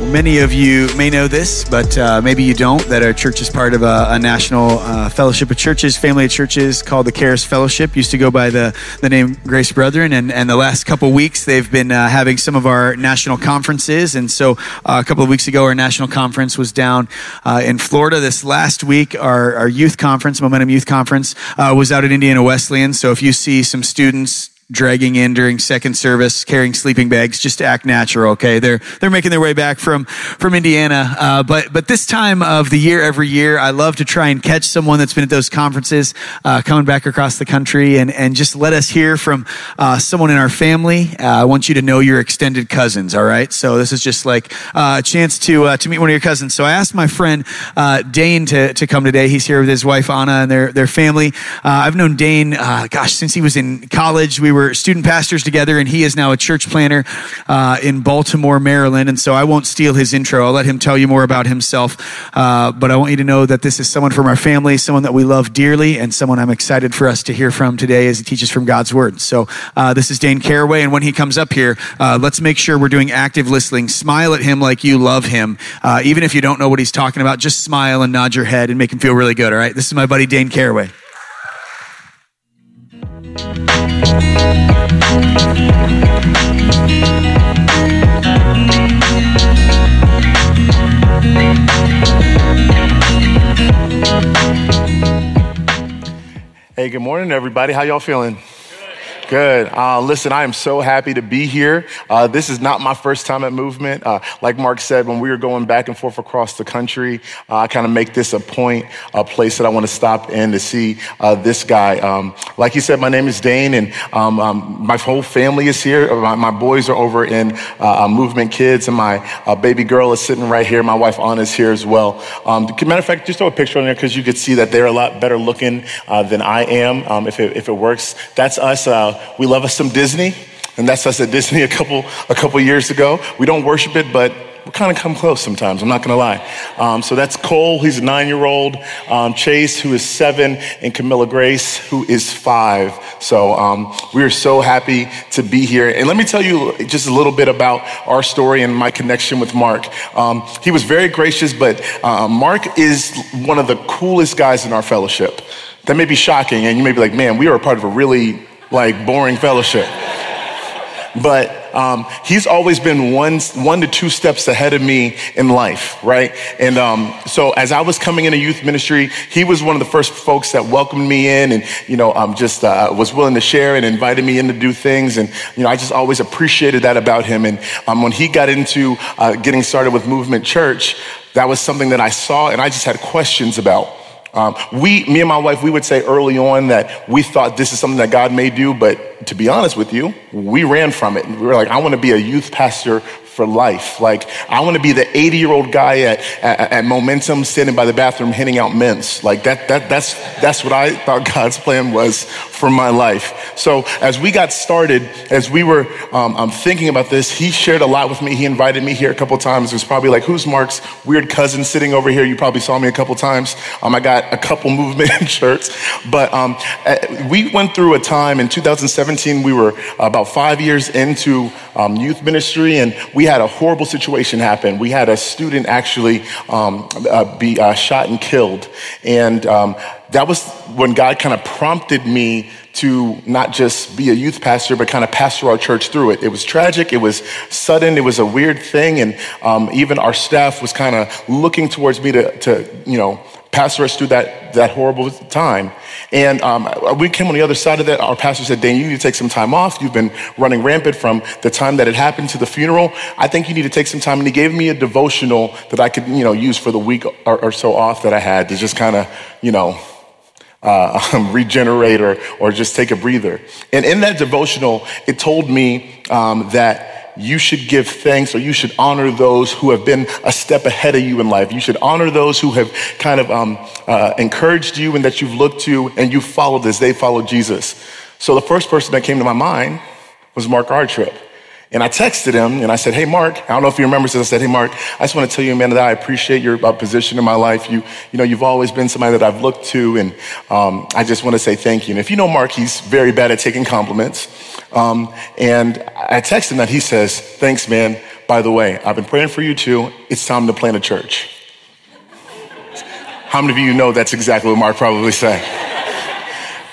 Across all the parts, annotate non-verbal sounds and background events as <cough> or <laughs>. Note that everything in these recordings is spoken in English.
Many of you may know this, but uh, maybe you don't, that our church is part of a, a national uh, fellowship of churches, family of churches called the Charis Fellowship. Used to go by the, the name Grace Brethren. And, and the last couple weeks, they've been uh, having some of our national conferences. And so uh, a couple of weeks ago, our national conference was down uh, in Florida. This last week, our, our youth conference, Momentum Youth Conference, uh, was out at Indiana Wesleyan. So if you see some students, dragging in during second service, carrying sleeping bags, just to act natural. Okay, they're they're making their way back from from Indiana, uh, but but this time of the year, every year, I love to try and catch someone that's been at those conferences, uh, coming back across the country, and and just let us hear from uh, someone in our family. Uh, I want you to know your extended cousins. All right, so this is just like uh, a chance to uh, to meet one of your cousins. So I asked my friend Dane to to come today. He's here with his wife Anna and their their family. I've known Dane, gosh, since he was in college. We were were student pastors together, and he is now a church planter uh, in Baltimore, Maryland. And so I won't steal his intro. I'll let him tell you more about himself. Uh, but I want you to know that this is someone from our family, someone that we love dearly, and someone I'm excited for us to hear from today as he teaches from God's Word. So uh, this is Dane Caraway, and when he comes up here, uh, let's make sure we're doing active listening. Smile at him like you love him. Uh, even if you don't know what he's talking about, just smile and nod your head and make him feel really good, all right? This is my buddy Dane Caraway. Hey, good morning, everybody. How y'all feeling? Good. Uh, listen, I am so happy to be here. Uh, this is not my first time at Movement. Uh, like Mark said, when we were going back and forth across the country, uh, I kind of make this a point, a place that I want to stop in to see uh, this guy. Um, like he said, my name is Dane, and um, um, my whole family is here. My, my boys are over in uh, Movement Kids, and my baby girl is sitting right here. My wife Anna is here as well. Um, matter of fact, just throw a picture on there because you could see that they're a lot better looking than I am. Um, if it, if it works, that's us we love us some Disney, and that's us at Disney a couple a couple years ago. We don't worship it, but we kind of come close sometimes. I'm not going to lie. Um, so that's Cole. He's a nine-year-old. Um, Chase, who is seven, and Camilla Grace, who is five. So um, we are so happy to be here. And let me tell you just a little bit about our story and my connection with Mark. Um, he was very gracious, but uh, Mark is one of the coolest guys in our fellowship. That may be shocking, and you may be like, "Man, we are a part of a really like boring fellowship. But um, he's always been one, one to two steps ahead of me in life, right? And um, so as I was coming into youth ministry, he was one of the first folks that welcomed me in and, you know, um, just uh, was willing to share and invited me in to do things. And, you know, I just always appreciated that about him. And um, when he got into uh, getting started with Movement Church, that was something that I saw and I just had questions about. Um, we, me and my wife, we would say early on that we thought this is something that God may do, but to be honest with you, we ran from it. We were like, I want to be a youth pastor for life. Like, I want to be the 80 year old guy at, at, at, Momentum standing by the bathroom handing out mints. Like, that, that, that's, that's what I thought <laughs> God's plan was for my life. So, as we got started, as we were um, um, thinking about this, he shared a lot with me. He invited me here a couple times. It was probably like, who's Mark's weird cousin sitting over here? You probably saw me a couple times. Um, I got a couple <laughs> movement <laughs> shirts. But um, eh, we went through a time in 2017, we were about five years into um, youth ministry, and we had a horrible situation happen. We had a student actually um, uh, be uh, shot and killed. And um, that was when God kind of prompted me to not just be a youth pastor, but kind of pastor our church through it. It was tragic. It was sudden. It was a weird thing. And um, even our staff was kind of looking towards me to, to, you know, pastor us through that, that horrible time. And um, we came on the other side of that. Our pastor said, Dan, you need to take some time off. You've been running rampant from the time that it happened to the funeral. I think you need to take some time. And he gave me a devotional that I could, you know, use for the week or, or so off that I had to just kind of, you know, uh, <laughs> regenerate or, or just take a breather. And in that devotional, it told me um, that you should give thanks or you should honor those who have been a step ahead of you in life. You should honor those who have kind of um, uh, encouraged you and that you've looked to and you followed as they followed Jesus. So the first person that came to my mind was Mark Artrip. And I texted him and I said, Hey, Mark, I don't know if he remembers this. I said, Hey, Mark, I just want to tell you, man, that I appreciate your uh, position in my life. You, you know, you've always been somebody that I've looked to. And um, I just want to say thank you. And if you know Mark, he's very bad at taking compliments. Um, and I texted him that he says, Thanks, man. By the way, I've been praying for you too. It's time to plant a church. How many of you know that's exactly what Mark probably said?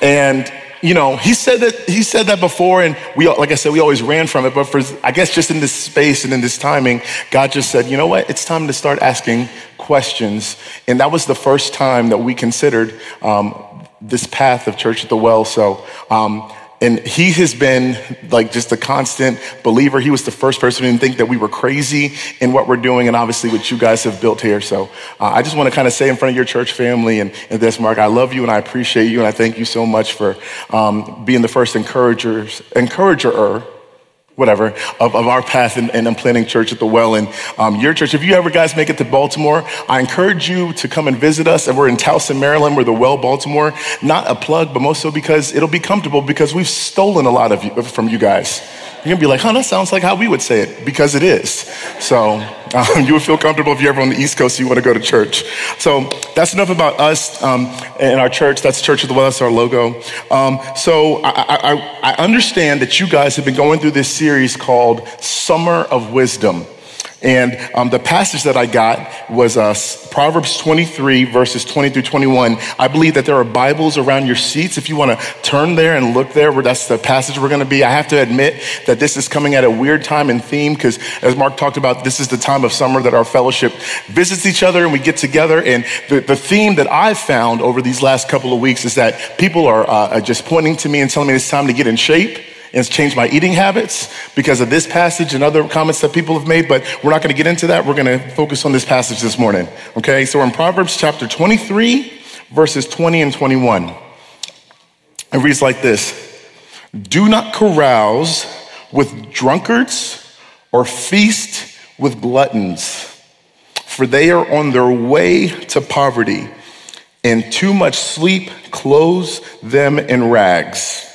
And you know, he said that he said that before, and we, like I said, we always ran from it. But for, I guess, just in this space and in this timing, God just said, you know what? It's time to start asking questions. And that was the first time that we considered um, this path of Church at the Well. So um, and he has been like just a constant believer. He was the first person to think that we were crazy in what we're doing, and obviously what you guys have built here. So uh, I just want to kind of say in front of your church family and, and, this, Mark, I love you and I appreciate you, and I thank you so much for um, being the first encouragers, encourager whatever, of, of our path and, and I'm planning church at the well. And um, your church, if you ever guys make it to Baltimore, I encourage you to come and visit us. And we're in Towson, Maryland. We're the Well Baltimore. Not a plug, but most so because it'll be comfortable because we've stolen a lot of you, from you guys. You're gonna be like, huh, that sounds like how we would say it, because it is. So <laughs> um, you would feel comfortable if you're ever on the East Coast, you wanna go to church. So that's enough about us um, and our church. That's Church of the Well, that's our logo. Um, so I, I, I understand that you guys have been going through this series called Summer of Wisdom. And um, the passage that I got was uh, Proverbs 23, verses 20 through 21. I believe that there are Bibles around your seats. If you want to turn there and look there, where that's the passage we're going to be. I have to admit that this is coming at a weird time and theme because, as Mark talked about, this is the time of summer that our fellowship visits each other and we get together. And the, the theme that I've found over these last couple of weeks is that people are uh, just pointing to me and telling me it's time to get in shape and it's changed my eating habits because of this passage and other comments that people have made, but we're not going to get into that. We're going to focus on this passage this morning. Okay, so in Proverbs chapter 23, verses 20 and 21, it reads like this Do not carouse with drunkards or feast with gluttons, for they are on their way to poverty, and too much sleep clothes them in rags.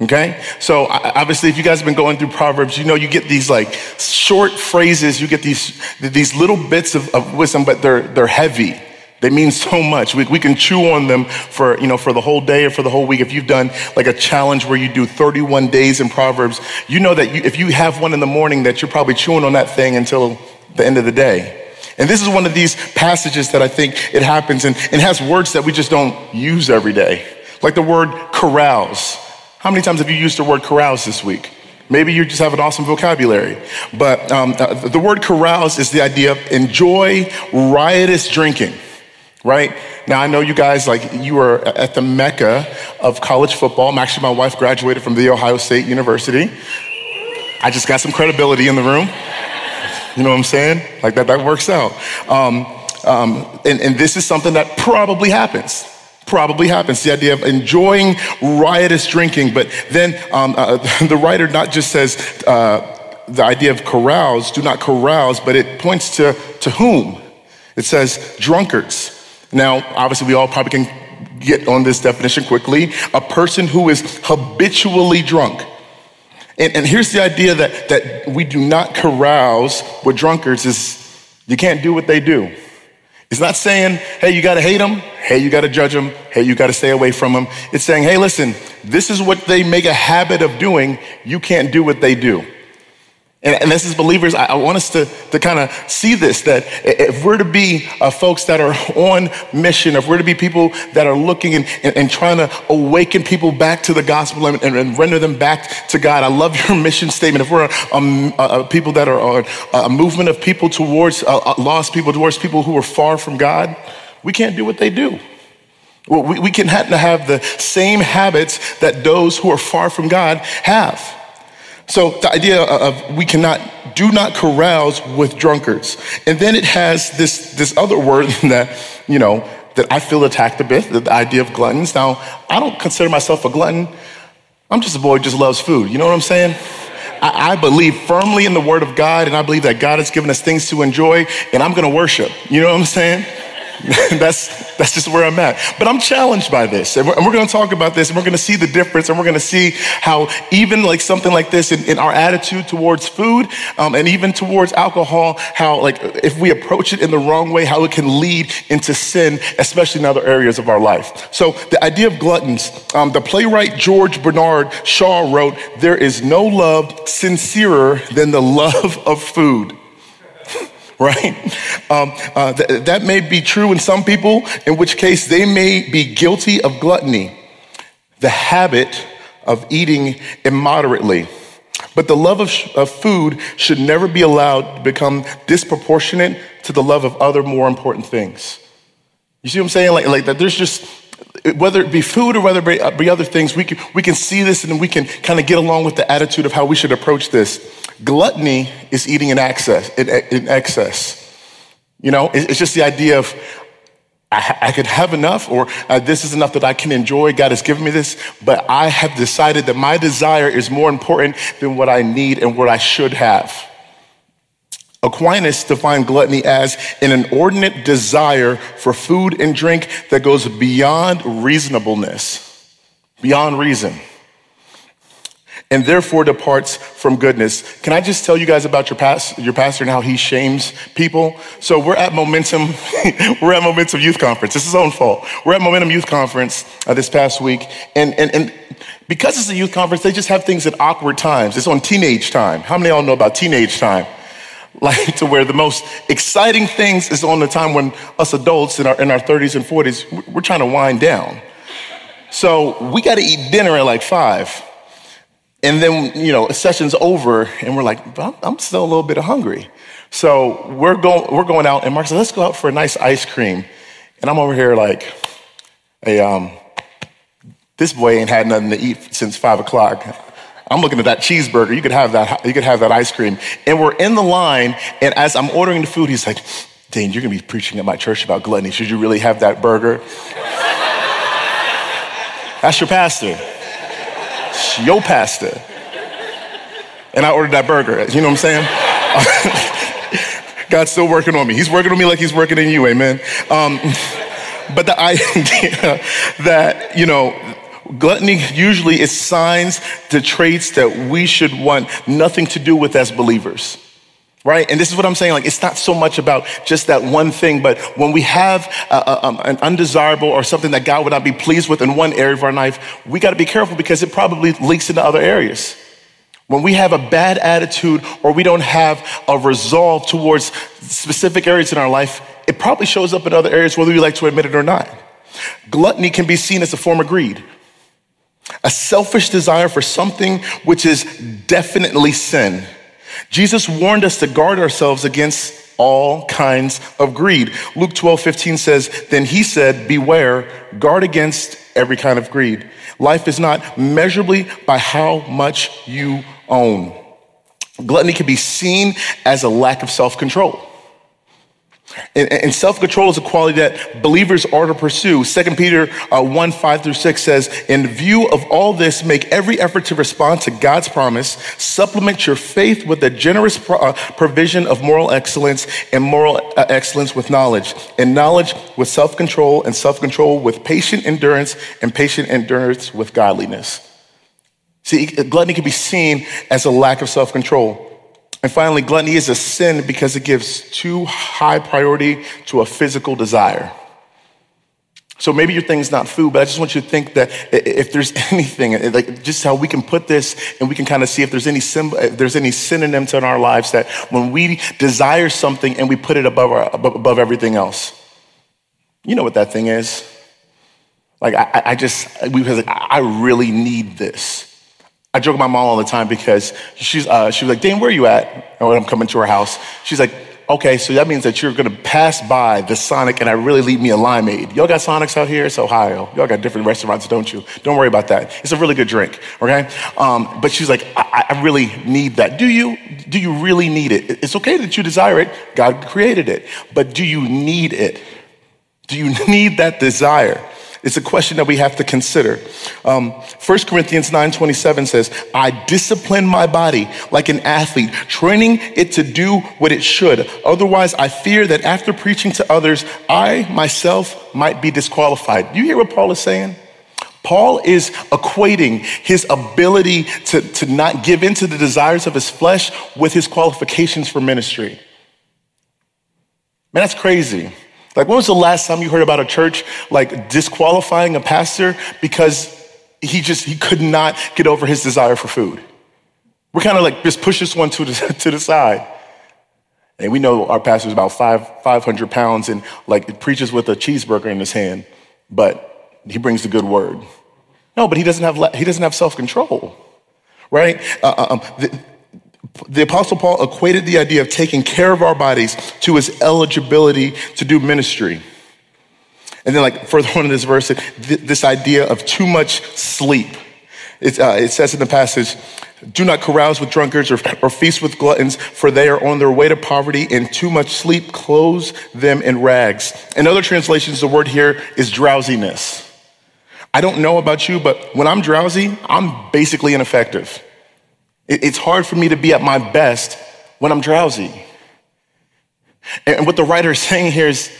Okay? So obviously, if you guys have been going through Proverbs, you know you get these like short phrases, you get these, these little bits of, of wisdom, but they're, they're heavy. They mean so much. We, we can chew on them for, you know, for the whole day or for the whole week. If you've done like a challenge where you do 31 days in Proverbs, you know that you, if you have one in the morning that you're probably chewing on that thing until the end of the day. And this is one of these passages that I think it happens and, and has words that we just don't use every day. Like the word carouse. How many times have you used the word carouse this week? Maybe you just have an awesome vocabulary. But um, uh, the word carouse is the idea of enjoy riotous drinking, right? Now, I know you guys, like, you are at the mecca of college football. Actually, my wife graduated from The Ohio State University. I just got some credibility in the room. You know what I'm saying? Like, that, that works out. Um, um, and, and this is something that probably happens probably happens the idea of enjoying riotous drinking. But then um, uh, <laughs> the writer not just says uh, the idea of carouse, do not carouse, but it points to, to whom? It says drunkards. Now, obviously, we all probably can get on this definition quickly a person who is habitually drunk. And, and here's the idea that, that we do not carouse with drunkards is you can't do what they do. It's not saying, hey, you gotta hate them, hey, you gotta judge them, hey, you gotta stay away from them. It's saying, hey, listen, this is what they make a habit of doing. You can't do what they do. And, and this is believers, I, I, want us to, to kind of see this that if we're to be uh, folks that are on mission, if we're to be people that are looking and, and, and trying to awaken people back to the gospel and, and, render them back to God, I love your <laughs> mission statement. If we're a, a, a people that are uh, a movement of people towards uh, uh, lost people, towards people who are far from God, we can't do what they do. Well, we, we can have to have the same habits that those who are far from God have. So the idea of we cannot, do not carouse with drunkards. And then it has this, this other word <laughs> that, you know, that I feel attacked a bit, the idea of gluttons. Now, I don't consider myself a glutton. I'm just a boy who just loves food. You know what I'm saying? I, I believe firmly in the word of God, and I believe that God has given us things to enjoy, and I'm gonna worship. You know what I'm saying? <laughs> that's, that's just where I'm at. But I'm challenged by this. And we're, we're going to talk about this and we're going to see the difference and we're going to see how even like something like this in, in our attitude towards food um, and even towards alcohol, how like if we approach it in the wrong way, how it can lead into sin, especially in other areas of our life. So the idea of gluttons, um, the playwright George Bernard Shaw wrote, there is no love sincerer than the love of food. <laughs> right? Um, uh, th- that may be true in some people, in which case they may be guilty of gluttony, the habit of eating immoderately. But the love of, sh- of food should never be allowed to become disproportionate to the love of other more important things. You see what I'm saying? Like, like that there's just, whether it be food or whether it be other things, we can, we can see this and we can kind of get along with the attitude of how we should approach this. Gluttony is eating in excess. In, in excess. You know, it's just the idea of I, I could have enough, or uh, this is enough that I can enjoy. God has given me this, but I have decided that my desire is more important than what I need and what I should have. Aquinas defined gluttony as an inordinate desire for food and drink that goes beyond reasonableness, beyond reason and therefore departs from goodness. Can I just tell you guys about your, past, your pastor and how he shames people? So we're at Momentum, <laughs> we're at Momentum Youth Conference. Is his own fault. We're at Momentum Youth Conference uh, this past week, and, and, and because it's a youth conference, they just have things at awkward times. It's on teenage time. How many of y'all know about teenage time? Like to where the most exciting things is on the time when us adults in our, in our 30s and 40s, we're trying to wind down. So we got to eat dinner at like five. And then, you know, a session's over and we're like, I'm still a little bit hungry. So we're going, we're going out and Mark said, let's go out for a nice ice cream. And I'm over here like, hey, um, this boy ain't had nothing to eat since five o'clock. I'm looking at that cheeseburger. You could have that, you could have that ice cream. And we're in the line. And as I'm ordering the food, he's like, Dane, you're to be preaching at my church about gluttony. Should you really have that burger? <laughs> That's your pastor your pastor. And I ordered that burger. You know what I'm saying? <laughs> God's still working on me. He's working on me like he's working in you, amen. Um, <laughs> but the idea that, you know, gluttony usually is signs to traits that we should want nothing to do with as believers right? And this is what I'm saying. Like, it's not so much about just that one thing, but when we have a, a, um, an undesirable or something that God would not be pleased with in one area of our life, we got to be careful because it probably leaks into other areas. When we have a bad attitude or we don't have a resolve towards specific areas in our life, it probably shows up in other areas, whether we like to admit it or not. Gluttony can be seen as a form of greed, a selfish desire for something which is definitely sin. Jesus warned us to guard ourselves against all kinds of greed. Luke 12, 15 says, Then he said, Beware, guard against every kind of greed. Life is not measurably by how much you own. Gluttony can be seen as a lack of self control. And, and self control is a quality that believers are to pursue. 2 Peter uh, 1 5 through 6 says, In view of all this, make every effort to respond to God's promise, supplement your faith with a generous pro- uh, provision of moral excellence, and moral uh, excellence with knowledge, and knowledge with self control, and self control with patient endurance, and patient endurance with godliness. See, gluttony can be seen as a lack of self control. And finally, gluttony is a sin because it gives too high priority to a physical desire. So maybe your thing's not food, but I just want you to think that if there's <laughs> anything, like just how we can put this and we can kind of see if there's any symbol, if there's any synonyms in our lives that when we desire something and we put it above our, above everything else, you know what that thing is. Like I, I just, we like, I really need this. I joke with my mom all the time because she's, uh, she was like, Dane, where are you at? when I'm coming to her house, she's like, okay, so that means that you're gonna pass by the Sonic and I really leave me a limeade. Y'all got Sonics out here? It's Ohio. Y'all got different restaurants, don't you? Don't worry about that. It's a really good drink, okay? Um, but she's like, I, I really need that. Do you? Do you really need it? It's okay that you desire it. God created it. But do you need it? Do you <laughs> need that desire? It's a question that we have to consider. Um, 1 Corinthians 9.27 says, I discipline my body like an athlete, training it to do what it should. Otherwise, I fear that after preaching to others, I myself might be disqualified. Do you hear what Paul is saying? Paul is equating his ability to, to not give in to the desires of his flesh with his qualifications for ministry. Man, that's crazy. Like, when was the last time you heard about a church like disqualifying a pastor because he just he could not get over his desire for food? We're kind of like just push this one to the, <laughs> to the side. And we know our pastor's about five, 500 pounds and like preaches with a cheeseburger in his hand, but he brings the good word. No, but he doesn't have, he doesn't have self-control, right? Uh, uh um, the, the Apostle Paul equated the idea of taking care of our bodies to his eligibility to do ministry. And then, like further on in this verse, this idea of too much sleep. It, uh, it says in the passage, do not carouse with drunkards or, or feast with gluttons, for they are on their way to poverty, and too much sleep clothes them in rags. In other translations, the word here is drowsiness. I don't know about you, but when I'm drowsy, I'm basically ineffective. It's hard for me to be at my best when I'm drowsy. And what the writer is <laughs> saying here is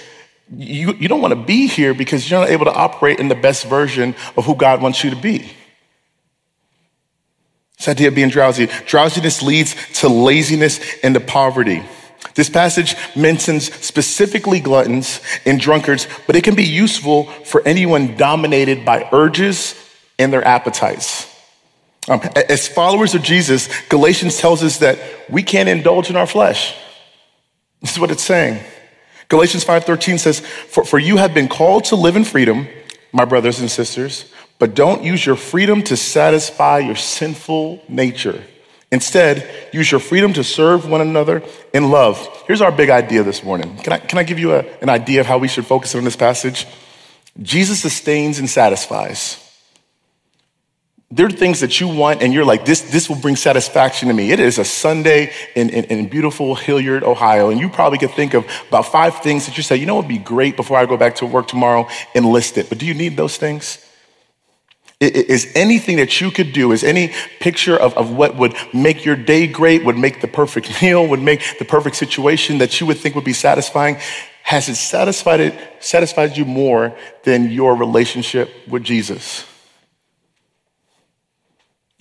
you, you don't want to be here because you're not able to operate in the best version of who God wants you to be. This idea of being drowsy. Drowsiness leads to laziness and to poverty. This passage mentions specifically gluttons and drunkards, but it can be useful for anyone dominated by urges and their appetites. Um, as followers of Jesus, Galatians tells us that we can't indulge in our flesh. This is what it's saying. Galatians 5:13 says, for, for you have been called to live in freedom, my brothers and sisters, but don't use your freedom to satisfy your sinful nature. Instead, use your freedom to serve one another in love. Here's our big idea this morning. Can I, can I give you a, an idea of how we should focus on this passage? Jesus sustains and satisfies. There are things that you want, and you're like, this, this will bring satisfaction to me. It is a Sunday in, in, in beautiful Hilliard, Ohio, and you probably could think of about five things that you say, you know, it would be great before I go back to work tomorrow and list it. But do you need those things? Is anything that you could do, is any picture of, of what would make your day great, would make the perfect <laughs> meal, would make the perfect situation that you would think would be satisfying, has it satisfied, it, satisfied you more than your relationship with Jesus?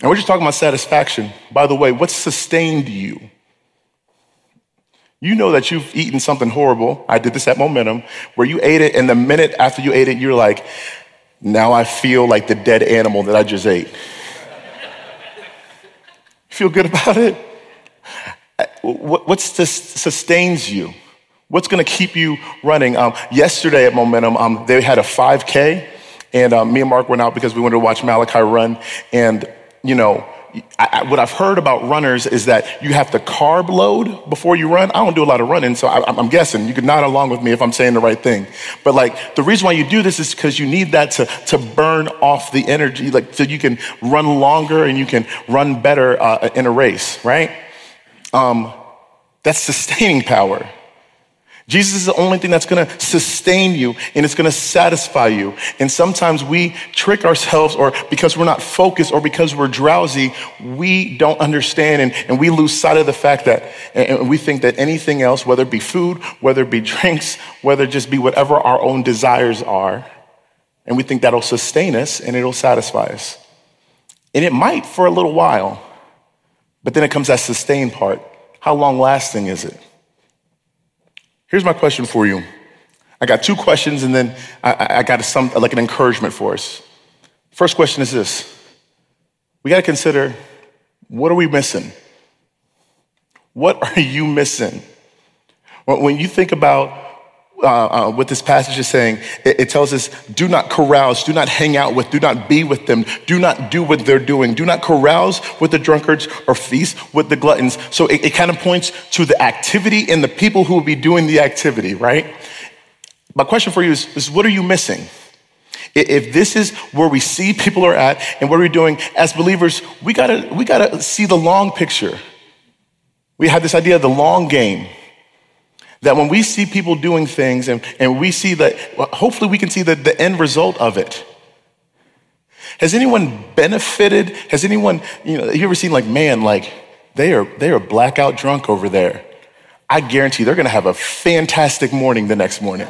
And we're just talking about satisfaction. By the way, what sustained you? You know that you've eaten something horrible. I did this at Momentum, where you ate it, and the minute after you ate it, you're like, now I feel like the dead animal that I just ate. feel good about it? What's this sustains you? What's going to keep you running? Um, yesterday at Momentum, um, they had a 5K, and um, me and Mark went out because we wanted to watch Malachi run. And, you know, I, what I've heard about runners is that you have to carb load before you run. I don't do a lot of running, so I, am guessing you could nod along with me if I'm saying the right thing. But like the reason why you do this is because you need that to, to burn off the energy, like so you can run longer and you can run better uh, in a race, right? Um, that's sustaining power. Jesus is the only thing that's gonna sustain you and it's gonna satisfy you. And sometimes we trick ourselves, or because we're not focused, or because we're drowsy, we don't understand and, and we lose sight of the fact that, and we think that anything else, whether it be food, whether it be drinks, whether it just be whatever our own desires are, and we think that'll sustain us and it'll satisfy us. And it might for a little while, but then it comes that sustain part. How long lasting is it? Here's my question for you. I got two questions, and then I, I got some like an encouragement for us. First question is this: We got to consider what are we missing? What are you missing? When you think about uh, uh, what this passage is saying. It, it, tells us do not carouse, do not hang out with, do not be with them, do not do what they're doing, do not carouse with the drunkards or feast with the gluttons. So it, it kind of points to the activity and the people who will be doing the activity, right? My question for you is, is what are you missing? If this is where we see people are at and what we're we doing as believers, we gotta, we gotta see the long picture. We have this idea of the long game. That when we see people doing things and, and we see that, hopefully we can see the, the end result of it. Has anyone benefited? Has anyone, you know, have you ever seen like, man, like they are, they are blackout drunk over there. I guarantee they're going to have a fantastic morning the next morning.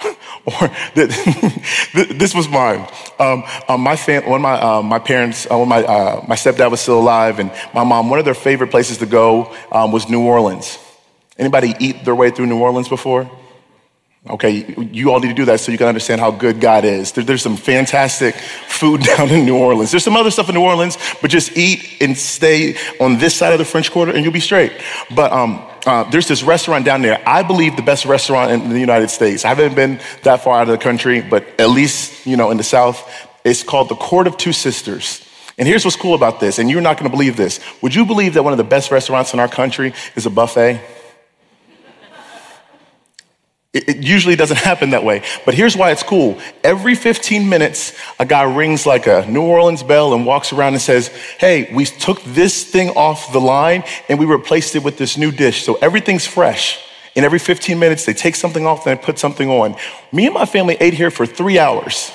<laughs> or <laughs> this was mine. Um, um, my fam- one of my uh, my parents, uh, when my uh, my stepdad was still alive, and my mom, one of their favorite places to go um, was New Orleans. Anybody eat their way through New Orleans before? Okay, you all need to do that so you can understand how good God is. There's some fantastic food <laughs> down in New Orleans. There's some other stuff in New Orleans, but just eat and stay on this side of the French Quarter and you'll be straight. But um, uh, there's this restaurant down there. I believe the best restaurant in the United States. I haven't been that far out of the country, but at least, you know, in the South. It's called the Court of Two Sisters. And here's what's cool about this, and you're not gonna believe this. Would you believe that one of the best restaurants in our country is a buffet? It, it usually doesn't happen that way. But here's why it's cool. Every 15 minutes, a guy rings like a New Orleans bell and walks around and says, Hey, we took this thing off the line and we replaced it with this new dish. So everything's fresh. And every 15 minutes, they take something off and they put something on. Me and my family ate here for three hours.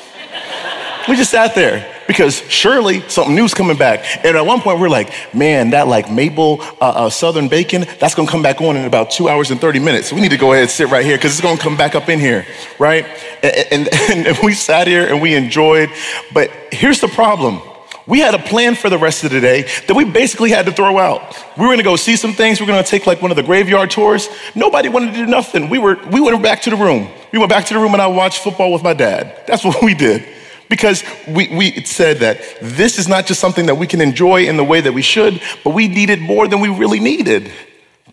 we just sat there because surely something new's coming back. And at one point, we're like, man, that like maple uh, uh, southern bacon, that's gonna come back on in about two hours and 30 minutes. We need to go ahead and sit right here because it's gonna come back up in here, right? And, <laughs> and, and we sat here and we enjoyed. But here's the problem. We had a plan for the rest of the day that we basically had to throw out. We were gonna go see some things. We are gonna take like one of the graveyard tours. Nobody wanted to do nothing. We were we went back to the room. We went back to the room and I watched football with my dad. That's <laughs> what we did because we, we said that this is not just something that we can enjoy in the way that we should, but we needed more than we really needed.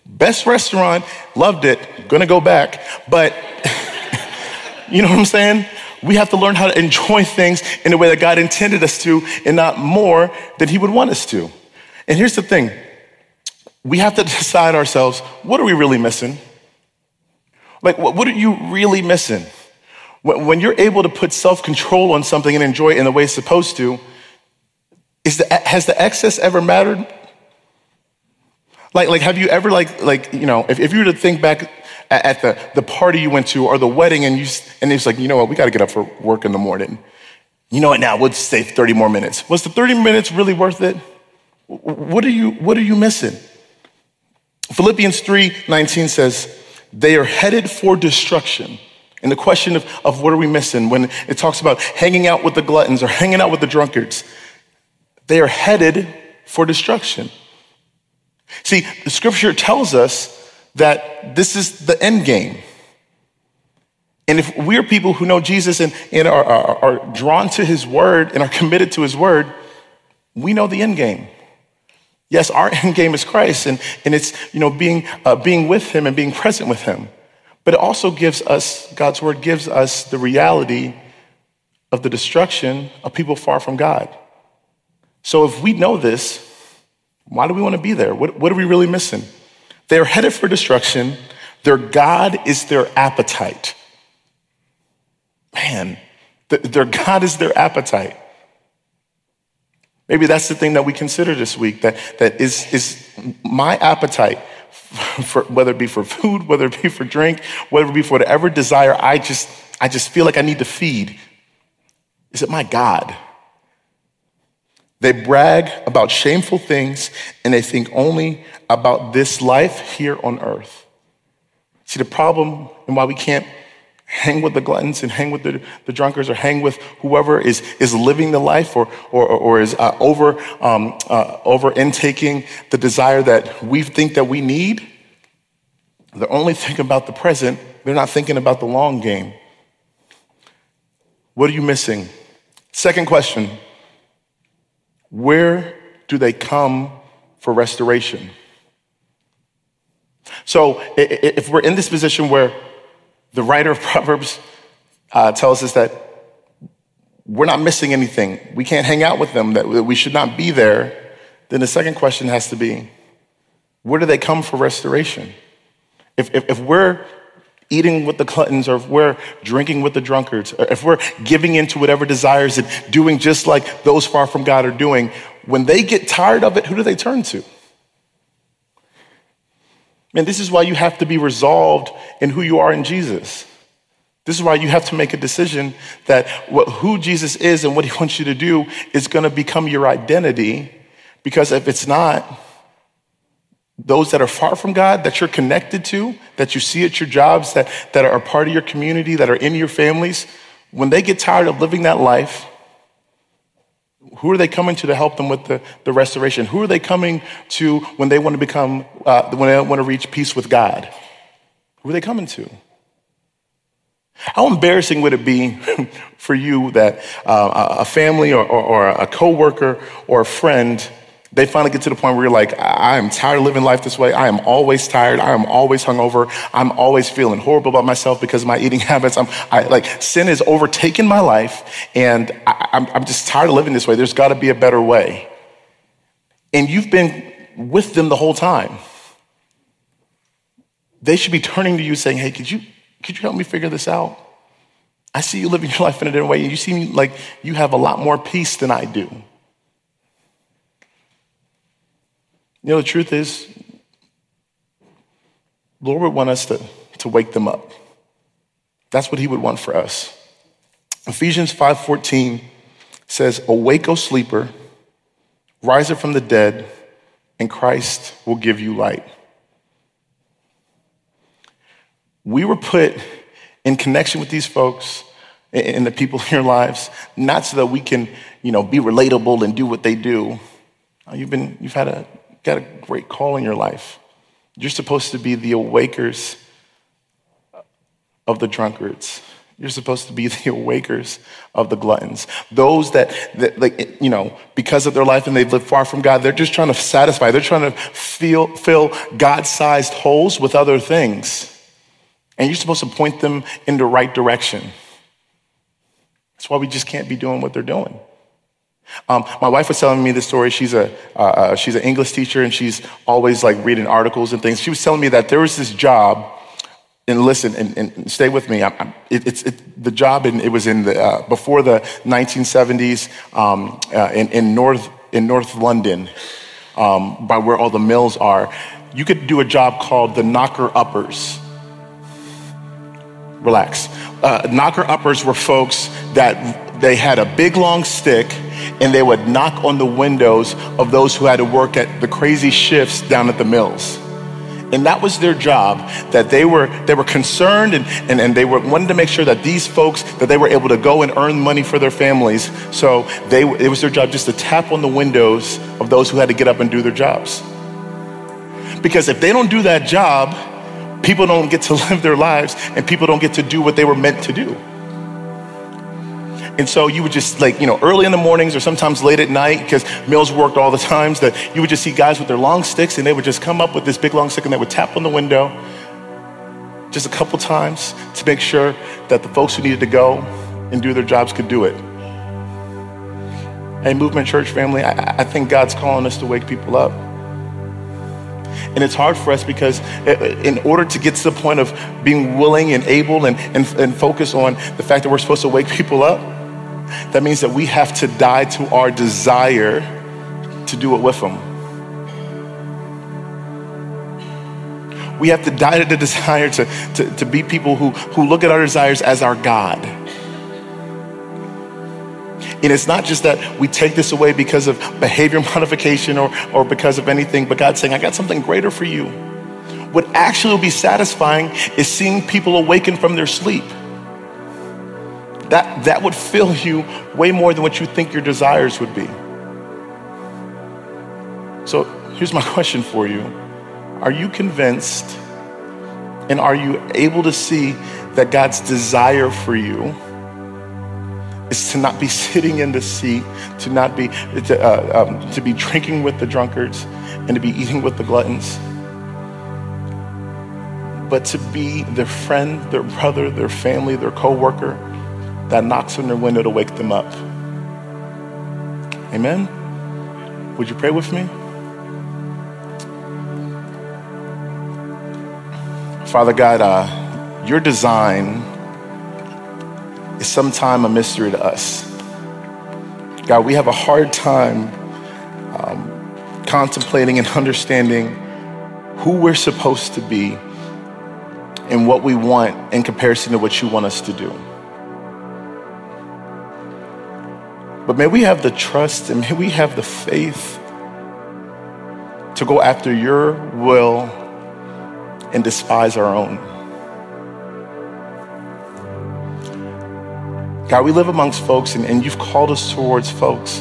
Best restaurant, loved it, gonna go back, but <laughs> you know what I'm saying? We have to learn how to enjoy things in the way that God intended us to and not more than He would want us to. And here's the thing we have to decide ourselves what are we really missing? Like, what are you really missing? When you're able to put self control on something and enjoy it in the way it's supposed to, is the, has the excess ever mattered? Like, like, have you ever, like, like you know, if, if you were to think back at, the, the party you went to or the wedding and, you, and it's like, you know what, we got to get up for work in the morning. You know what, now we'll stay 30 more minutes. Was the 30 minutes really worth it? What are you, what are you missing? Philippians 3 19 says, they are headed for destruction and the question of, of what are we missing when it talks about hanging out with the gluttons or hanging out with the drunkards, they are headed for destruction. See, the scripture tells us that this is the end game. And if we're people who know Jesus and, and are, are, are drawn to his word and are committed to his word, we know the end game. Yes, our <laughs> end game is Christ, and, and it's you know being, uh, being with him and being present with him. But it also gives us, God's word gives us the reality of the destruction of people far from God. So if we know this, why do we want to be there? What, what are we really missing? They're headed for destruction. Their God is their appetite. Man, their God is their appetite. Maybe that's the thing that we consider this week that, that is, is my appetite <laughs> for, whether it be for food, whether it be for drink, whether it be for whatever desire I just, I just feel like I need to feed. Is it my God? They brag about shameful things and they think only about this life here on earth. See, the problem and why we can't hang with the gluttons and hang with the, the drunkards or hang with whoever is, is living the life or, or, or is uh, over, um, uh, over intaking the desire that we think that we need. They're only thinking about the present. They're not thinking about the long game. What are you missing? Second question Where do they come for restoration? So, if we're in this position where the writer of <laughs> Proverbs uh, tells us that we're not missing anything. We can't hang out with them, that we should not be there. Then the second question has to be where do they come for restoration? If, if, if we're eating with the gluttons, or if we're drinking with the drunkards, or if we're giving into whatever desires and doing just like those far from God are doing, when they get tired of it, who do they turn to? Man, this is why you have to be resolved in who you are in Jesus. This is why you have to make a decision that what, who Jesus is and what he wants you to do is going to become your identity. Because if it's not, those that are far from God, that you're connected to, that you see at your jobs, that, that are part of your community, that are in your families, when they get tired of living that life, who are they coming to to help them with the, the restoration? Who are they coming to when they want to become, uh, when they want to reach peace with God? Who are they coming to? How embarrassing would it be <laughs> for you that uh, a family or, or, or a coworker or a friend they finally get to the point where you're like, I am tired of living life this way. I am always tired. I am always hungover. I'm always feeling horrible about myself because of my eating <laughs> habits. I'm I, like sin has overtaken my life, and I, I'm, I'm just tired of living this way. There's got to be a better way. And you've been with them the whole time. They should be turning to you saying, Hey, could you could you help me figure this out? I see you living your <laughs> life in a different way, and you seem like you have a lot more peace than I do. You know, the truth is, Lord would want us to, to wake them up. That's what he would want for us. Ephesians 5:14 says, Awake, O sleeper, rise up from the dead, and Christ will give you light. We were put in connection with these folks and the people in your lives, not so that we can, you know, be relatable and do what they do. You've been, you've had a got a great call in your life. You're supposed to be the awakers of the drunkards. You're supposed to be <laughs> the awakers of the gluttons. Those that, that, like, you know, because of their life and they've lived far from God, they're just trying to satisfy. They're trying to feel, fill God-sized holes with other things. And you're supposed to point them in the right direction. That's why we just can't be doing what they're doing. Um, my wife was telling me this story. She's a uh, uh, she's an English teacher, and she's always like reading articles and things. She was telling me that there was this job, and listen, and, and stay with me. I, it, it's it, the job, and it was in the uh, before the 1970s um, uh, in, in, North in North London, um, by where all the mills are. You could do a job called the knocker uppers. Relax. Uh, knocker uppers were folks that they had a big long stick and they would knock on the windows of those who had to work at the crazy shifts down at the mills. And that was their job, that they were, they were concerned and, and, and they were, wanted to make sure that these folks, that they were able to go and earn money for their families. So they, it was their job just to tap on the windows of those who had to get up and do their jobs. Because if they don't do that job, people don't get to <laughs> live their lives and people don't get to do what they were meant to do. And so you would just like, you know, early in the mornings or sometimes late at night, because mills worked all the times, that you would just see guys with their long sticks and they would just come up with this big long stick and they would tap on the window just a couple times to make sure that the folks who needed to go and do their jobs could do it. Hey, Movement Church family, I, I think God's calling us to wake people up. And it's hard for us because eh, eh, in order to get to the point of being willing and able and, and, and focus on the fact that we're supposed to wake <laughs> people up, that means that we have to die to our desire to do it with Him. We have to die to the <laughs> desire to, to, to be people who, who look at our desires as our God. And it's not just that we take this away because of behavior <laughs> modification or, or because of anything, but God's saying, I got something greater for you. What actually will be satisfying is seeing people awaken from their sleep that, that would fill you way more than what you think your desires would be. So here's my <laughs> question for you Are you convinced and are you able to see that God's desire for you is to not be <laughs> sitting in the seat, to not be, to, uh, um, to be drinking with the drunkards and to be eating with the gluttons? But to be their friend, their brother, their family, their coworker, that knocks on their window to wake them up. Amen? Would you pray with me? Father God, uh, your design is sometimes a mystery to us. God, we have a hard time um, contemplating and <laughs> understanding who we're supposed to be and what we want in comparison to what you want us to do. But may we have the trust and may we have the faith to go after your will and despise our own. God, we live amongst folks, and, and you've called us towards folks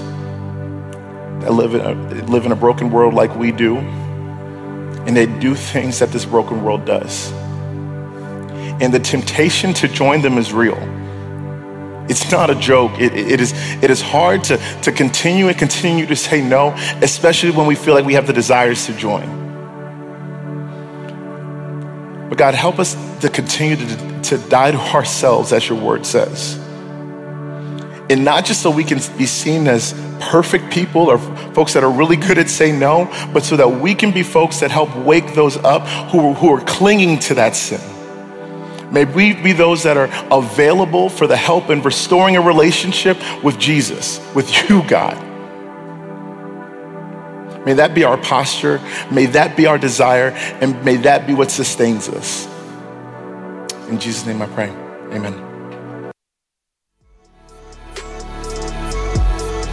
that live in, a, live in a broken world like we do, and they do things that this broken world does. And the temptation to join them is real. It's not a joke. It, it, is, it is hard to, to continue and continue to say no, especially when we feel like we have the desires to join. But God, help us to continue to, to die to ourselves, as your word says. And not just so we can be seen as perfect people or folks that are really good at saying no, but so that we can be folks that help wake those up who, who are clinging to that sin. May we be those that are available for the help in restoring a relationship with Jesus, with <laughs> you, God. May that be our posture. May that be our desire. And may that be what sustains us. In Jesus' name I pray. Amen.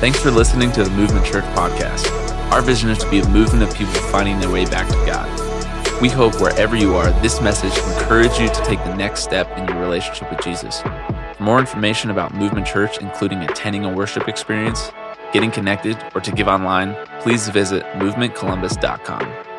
Thanks for listening to the Movement Church podcast. Our vision is to be a movement of people finding their way back to God. We hope wherever you are, this message encourage you to take the next step in your relationship with Jesus. For more information about Movement Church, including attending a worship experience, getting connected, or to give online, please visit movementcolumbus.com.